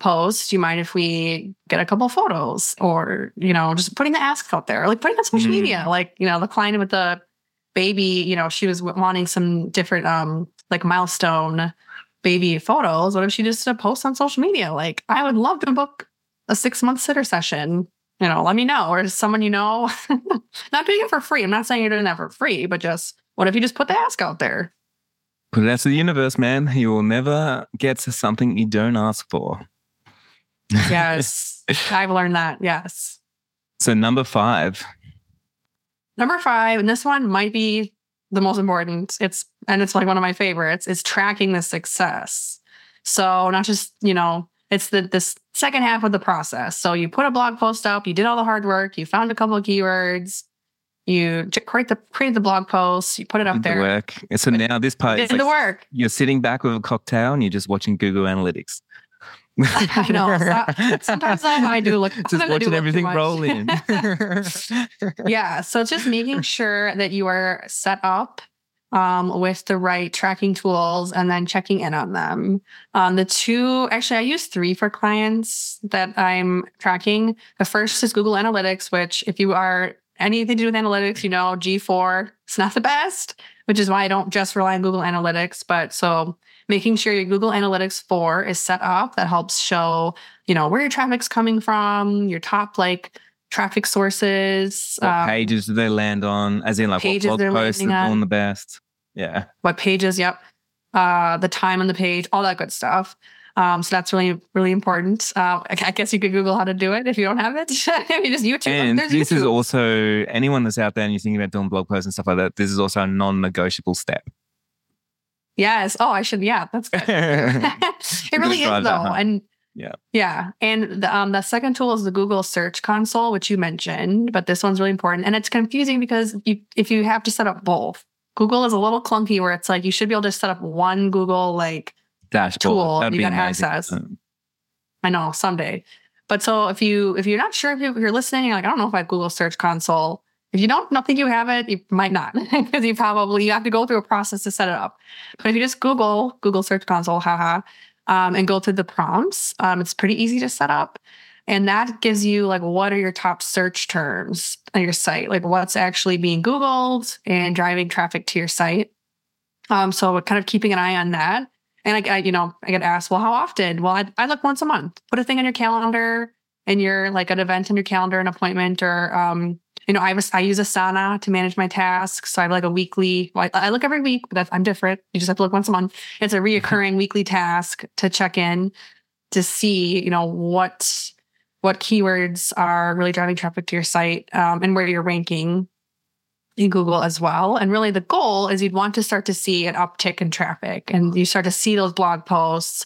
post, do you mind if we get a couple photos or, you know, just putting the ask out there, like putting on social mm. media, like, you know, the client with the baby, you know, she was wanting some different, um, like milestone baby photos. What if she just did a post on social media? Like, I would love to book a six month sitter session. You know, let me know. Or someone you know, not doing it for free. I'm not saying you're doing that for free, but just what if you just put the ask out there? Put it out to the universe, man. You will never get to something you don't ask for. Yes. I've learned that. Yes. So, number five. Number five, and this one might be the most important. It's, and it's like one of my favorites, is tracking the success. So, not just, you know, it's the this second half of the process. So, you put a blog post up, you did all the hard work, you found a couple of keywords, you create the create the blog post, you put it up did there. The work. So now this part is like the work. You're sitting back with a cocktail and you're just watching Google Analytics. I know. So, sometimes I, I, do look. Just watching everything roll in. yeah. So just making sure that you are set up um, with the right tracking tools and then checking in on them. Um, the two, actually, I use three for clients that I'm tracking. The first is Google Analytics, which, if you are anything to do with analytics, you know, G4, it's not the best, which is why I don't just rely on Google Analytics. But so making sure your Google Analytics 4 is set up that helps show, you know, where your traffic's coming from, your top like traffic sources. What um, pages do they land on? As in like what blog posts are doing the best? Yeah. What pages? Yep. Uh, the time on the page, all that good stuff. Um, so that's really, really important. Uh, I guess you could Google how to do it if you don't have it. you just YouTube. And There's this YouTube. is also anyone that's out there and you're thinking about doing blog posts and stuff like that. This is also a non-negotiable step. Yes. Oh, I should. Yeah, that's good. it really is though, that, and yeah, yeah. And the um, the second tool is the Google Search Console, which you mentioned, but this one's really important, and it's confusing because you if you have to set up both, Google is a little clunky where it's like you should be able to set up one Google like dashboard tool That'd you got access. I know someday. But so if you if you're not sure if you're listening, you're like, I don't know if I have Google Search Console. If you don't not think you have it, you might not because you probably you have to go through a process to set it up. But if you just Google Google Search Console, haha, um, and go through the prompts, um, it's pretty easy to set up. And that gives you like what are your top search terms on your site, like what's actually being Googled and driving traffic to your site. Um, so kind of keeping an eye on that. And I, I you know, I get asked, well, how often? Well, I, I look once a month. Put a thing on your calendar and you're like an event in your calendar, an appointment, or um, you know, I was I use Asana to manage my tasks. So I have like a weekly. Well, I, I, look every week, but that's, I'm different. You just have to look once a month. It's a reoccurring weekly task to check in to see, you know, what what keywords are really driving traffic to your site um, and where you're ranking in Google as well. And really, the goal is you'd want to start to see an uptick in traffic, and you start to see those blog posts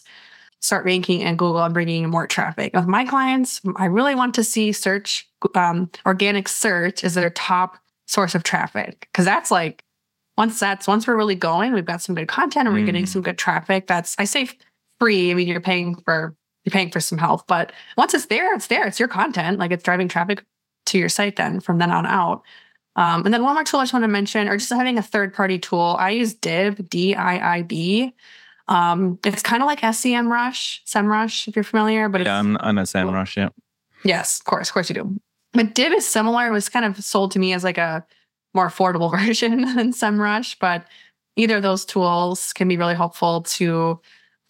start ranking in Google and bringing more traffic. With my clients, I really want to see search, um, organic search is their top source of traffic because that's like once that's once we're really going, we've got some good content and we're mm. getting some good traffic. That's I say free. I mean, you're paying for you're paying for some help, but once it's there, it's there. It's your content. Like it's driving traffic to your site. Then from then on out. Um, and then one more tool I just want to mention, or just having a third party tool. I use Diib, D I I B. Um, it's kind of like SEM SEMrush, SEMrush, if you're familiar, but yeah, I'm, I'm a SEMrush, yeah. Yes, of course, of course you do. But Diib is similar. It was kind of sold to me as like a more affordable version than SEMrush, but either of those tools can be really helpful to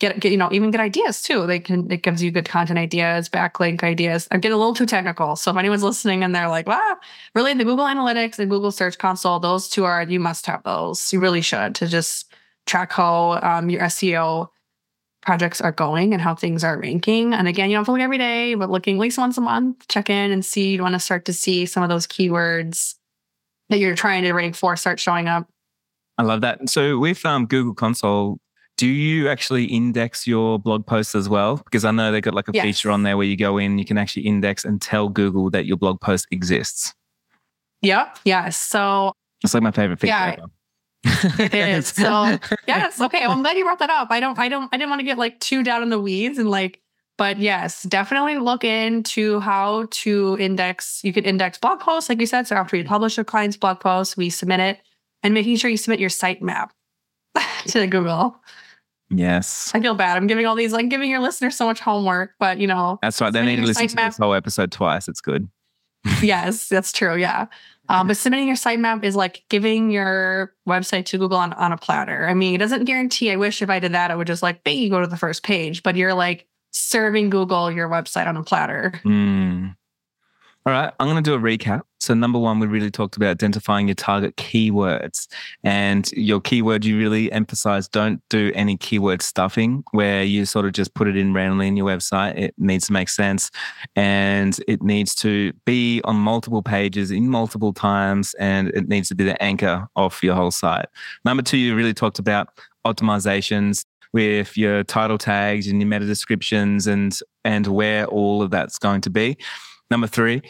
get, get you know even good ideas too. They can it gives you good content ideas, backlink ideas. I get a little too technical, so if anyone's listening and they're like, "Wow, really?" The Google Analytics and Google Search Console, those two are you must have those. You really should to just track how um, your SEO projects are going and how things are ranking. And again, you don't have to look every day, but looking at least once a month, check in and see. You want to start to see some of those keywords that you're trying to rank for start showing up. I love that. So with um, Google Console, do you actually index your blog posts as well? Because I know they've got like a yes. feature on there where you go in, you can actually index and tell Google that your blog post exists. Yep. Yes. So it's like my favorite feature. Yeah. Ever it is. So yes, okay. Well, I'm glad you brought that up. I don't, I don't, I didn't want to get like too down in the weeds and like, but yes, definitely look into how to index. You could index blog posts, like you said. So after you publish a client's blog post, we submit it, and making sure you submit your sitemap to Google. Yes. I feel bad. I'm giving all these, like giving your listeners so much homework, but you know. That's right. They need to listen to this whole episode twice. It's good. Yes, that's true. Yeah. Um, but submitting your sitemap is like giving your website to Google on, on a platter. I mean, it doesn't guarantee. I wish if I did that, I would just like, bang, you go to the first page. But you're like serving Google your website on a platter. Mm. All right, I'm going to do a recap. So, number one, we really talked about identifying your target keywords and your keyword. You really emphasize don't do any keyword stuffing where you sort of just put it in randomly in your website. It needs to make sense and it needs to be on multiple pages in multiple times and it needs to be the anchor of your whole site. Number two, you really talked about optimizations with your title tags and your meta descriptions and and where all of that's going to be. Number three,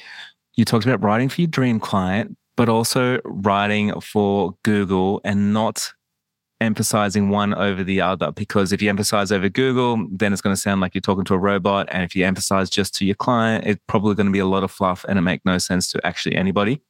you talked about writing for your dream client, but also writing for Google and not emphasizing one over the other. Because if you emphasize over Google, then it's going to sound like you're talking to a robot. And if you emphasize just to your client, it's probably going to be a lot of fluff and it make no sense to actually anybody.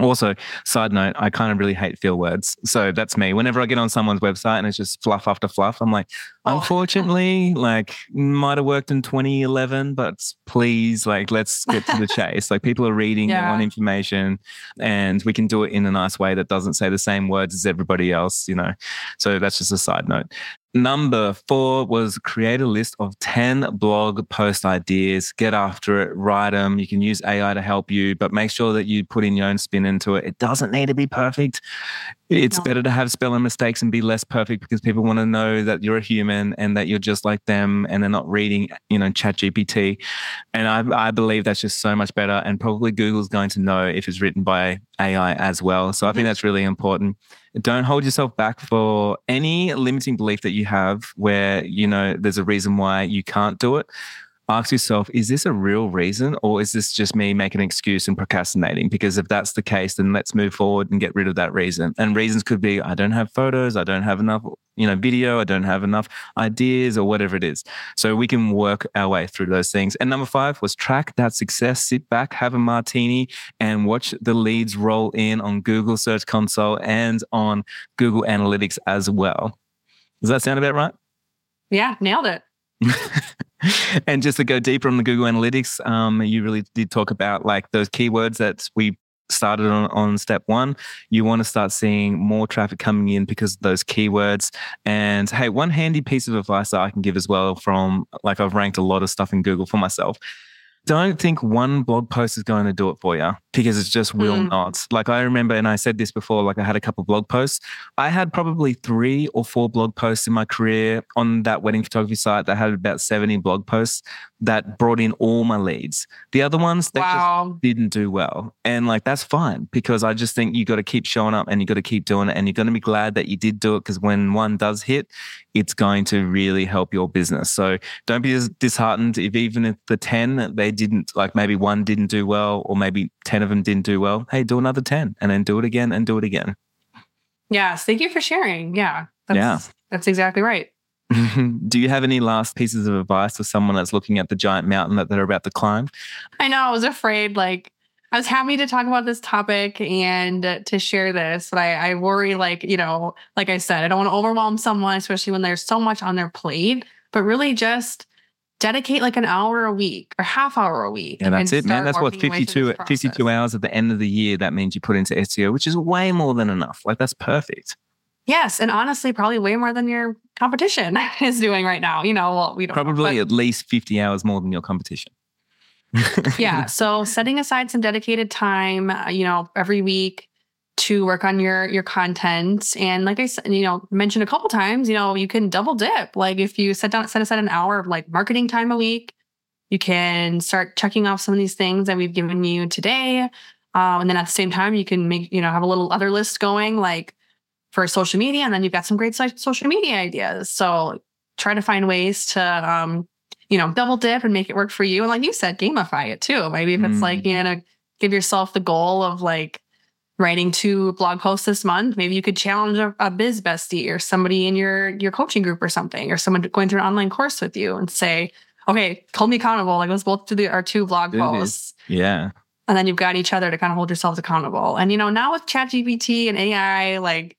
Also, side note, I kind of really hate feel words. So that's me. Whenever I get on someone's website and it's just fluff after fluff, I'm like, oh. unfortunately, like might have worked in 2011, but please, like, let's get to the chase. like people are reading, yeah. they want information, and we can do it in a nice way that doesn't say the same words as everybody else, you know. So that's just a side note. Number four was create a list of 10 blog post ideas. Get after it, write them. You can use AI to help you, but make sure that you put in your own spin into it. It doesn't need to be perfect. It's no. better to have spelling mistakes and be less perfect because people want to know that you're a human and that you're just like them and they're not reading, you know, chat GPT. And I, I believe that's just so much better. And probably Google's going to know if it's written by AI as well. So I think that's really important. Don't hold yourself back for any limiting belief that you have where, you know, there's a reason why you can't do it ask yourself, is this a real reason or is this just me making an excuse and procrastinating? Because if that's the case, then let's move forward and get rid of that reason. And reasons could be I don't have photos, I don't have enough, you know, video, I don't have enough ideas or whatever it is. So we can work our way through those things. And number five was track that success, sit back, have a martini and watch the leads roll in on Google Search Console and on Google Analytics as well. Does that sound about right? Yeah, nailed it. and just to go deeper on the Google Analytics, um, you really did talk about like those keywords that we started on, on step one. You want to start seeing more traffic coming in because of those keywords. And hey, one handy piece of advice that I can give as well from like I've ranked a lot of stuff in Google for myself don't think one blog post is going to do it for you because it just will mm. not. Like I remember, and I said this before, like I had a couple blog posts. I had probably three or four blog posts in my career on that wedding photography site that had about 70 blog posts that brought in all my leads. The other ones that wow. just didn't do well. And like that's fine because I just think you got to keep showing up and you got to keep doing it and you're going to be glad that you did do it because when one does hit, it's going to really help your business. So don't be disheartened if even if the 10 they didn't like maybe one didn't do well or maybe 10 of them didn't do well. Hey, do another 10 and then do it again and do it again. Yes. Thank you for sharing. Yeah. That's, yeah. That's exactly right. do you have any last pieces of advice for someone that's looking at the giant mountain that they're about to climb? I know. I was afraid, like, I was happy to talk about this topic and to share this, but I, I worry, like, you know, like I said, I don't want to overwhelm someone, especially when there's so much on their plate, but really just dedicate like an hour a week or half hour a week. Yeah, that's it, man. That's what 52, 52 hours at the end of the year. That means you put into SEO, which is way more than enough. Like that's perfect. Yes, and honestly, probably way more than your competition is doing right now. You know, well, we don't probably know, at least 50 hours more than your competition yeah. So setting aside some dedicated time, uh, you know, every week to work on your your content and like i said you know mentioned a couple times you know you can double dip like if you set down set aside an hour of like marketing time a week you can start checking off some of these things that we've given you today um, and then at the same time you can make you know have a little other list going like for social media and then you've got some great social media ideas so try to find ways to um, you know, double dip and make it work for you. And like you said, gamify it too. Maybe if it's mm. like, you know, give yourself the goal of like writing two blog posts this month, maybe you could challenge a, a biz bestie or somebody in your your coaching group or something, or someone going through an online course with you and say, okay, hold me accountable. Like let's both do the, our two blog posts. Yeah. And then you've got each other to kind of hold yourselves accountable. And you know, now with ChatGPT and AI, like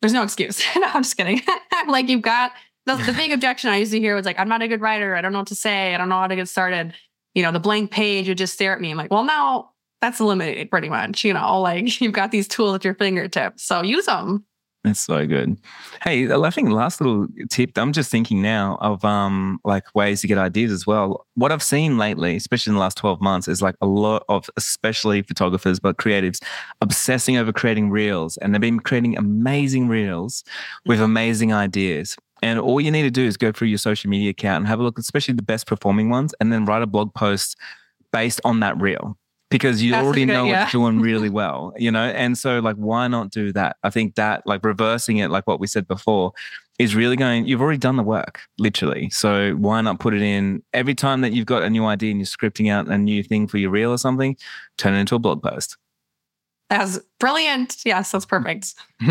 there's no excuse. no, I'm just kidding. like you've got the, the big objection I used to hear was like, I'm not a good writer. I don't know what to say. I don't know how to get started. You know, the blank page would just stare at me. I'm like, well, now that's eliminated pretty much. You know, like you've got these tools at your fingertips. So use them. That's so good. Hey, I think last little tip. I'm just thinking now of um like ways to get ideas as well. What I've seen lately, especially in the last 12 months, is like a lot of especially photographers but creatives obsessing over creating reels, and they've been creating amazing reels with mm-hmm. amazing ideas. And all you need to do is go through your social media account and have a look, especially the best performing ones, and then write a blog post based on that reel because you That's already good, know yeah. it's doing really well, you know? And so, like, why not do that? I think that, like, reversing it, like what we said before, is really going, you've already done the work, literally. So, why not put it in every time that you've got a new idea and you're scripting out a new thing for your reel or something, turn it into a blog post. That's brilliant. Yes, that's perfect.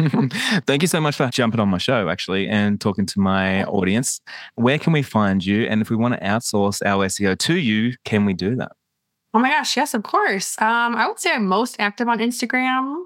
Thank you so much for jumping on my show, actually, and talking to my audience. Where can we find you? And if we want to outsource our SEO to you, can we do that? Oh my gosh, yes, of course. Um, I would say I'm most active on Instagram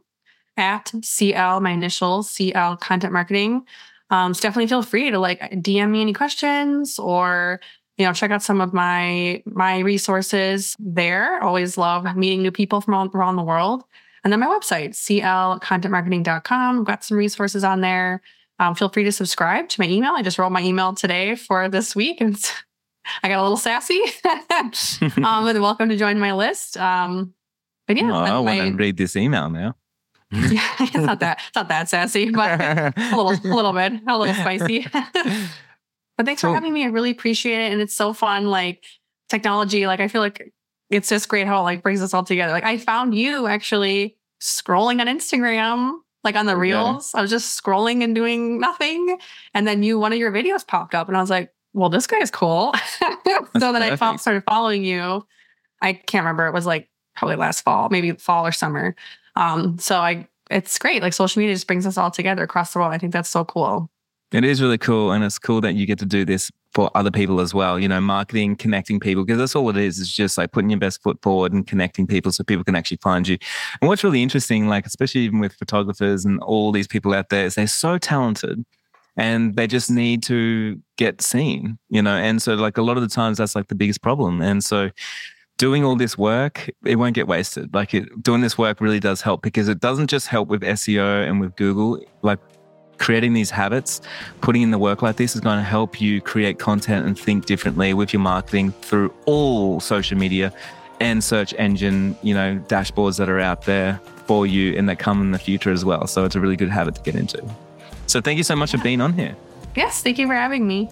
at CL, my initials, CL Content Marketing. Um, so definitely feel free to like DM me any questions or you know check out some of my my resources there. Always love meeting new people from all around the world. And then my website, clcontentmarketing.com. Got some resources on there. Um, feel free to subscribe to my email. I just wrote my email today for this week I got a little sassy. um, but welcome to join my list. Um, but yeah, Oh, I want my- to read this email now. yeah, it's not that it's not that sassy, but a little a little bit, a little spicy. but thanks Cool. for having me. I really appreciate it. And it's so fun. Like technology, like I feel like it's just great how it like brings us all together. Like I found you actually scrolling on Instagram, like on the reels. I was just scrolling and doing nothing. And then you one of your videos popped up and I was like, well, this guy is cool. so then I fo- started following you. I can't remember. It was like probably last fall, maybe fall or summer. Um, so I it's great. Like social media just brings us all together across the world. I think that's so cool. It is really cool. And it's cool that you get to do this for other people as well. You know, marketing, connecting people, because that's all it is. It's just like putting your best foot forward and connecting people so people can actually find you. And what's really interesting, like, especially even with photographers and all these people out there, is they're so talented and they just need to get seen, you know? And so, like, a lot of the times that's like the biggest problem. And so, doing all this work, it won't get wasted. Like it, doing this work really does help because it doesn't just help with SEO and with Google. Like creating these habits, putting in the work like this is going to help you create content and think differently with your marketing through all social media and search engine, you know, dashboards that are out there for you and that come in the future as well. So it's a really good habit to get into. So thank you so much for being on here. Yes, thank you for having me.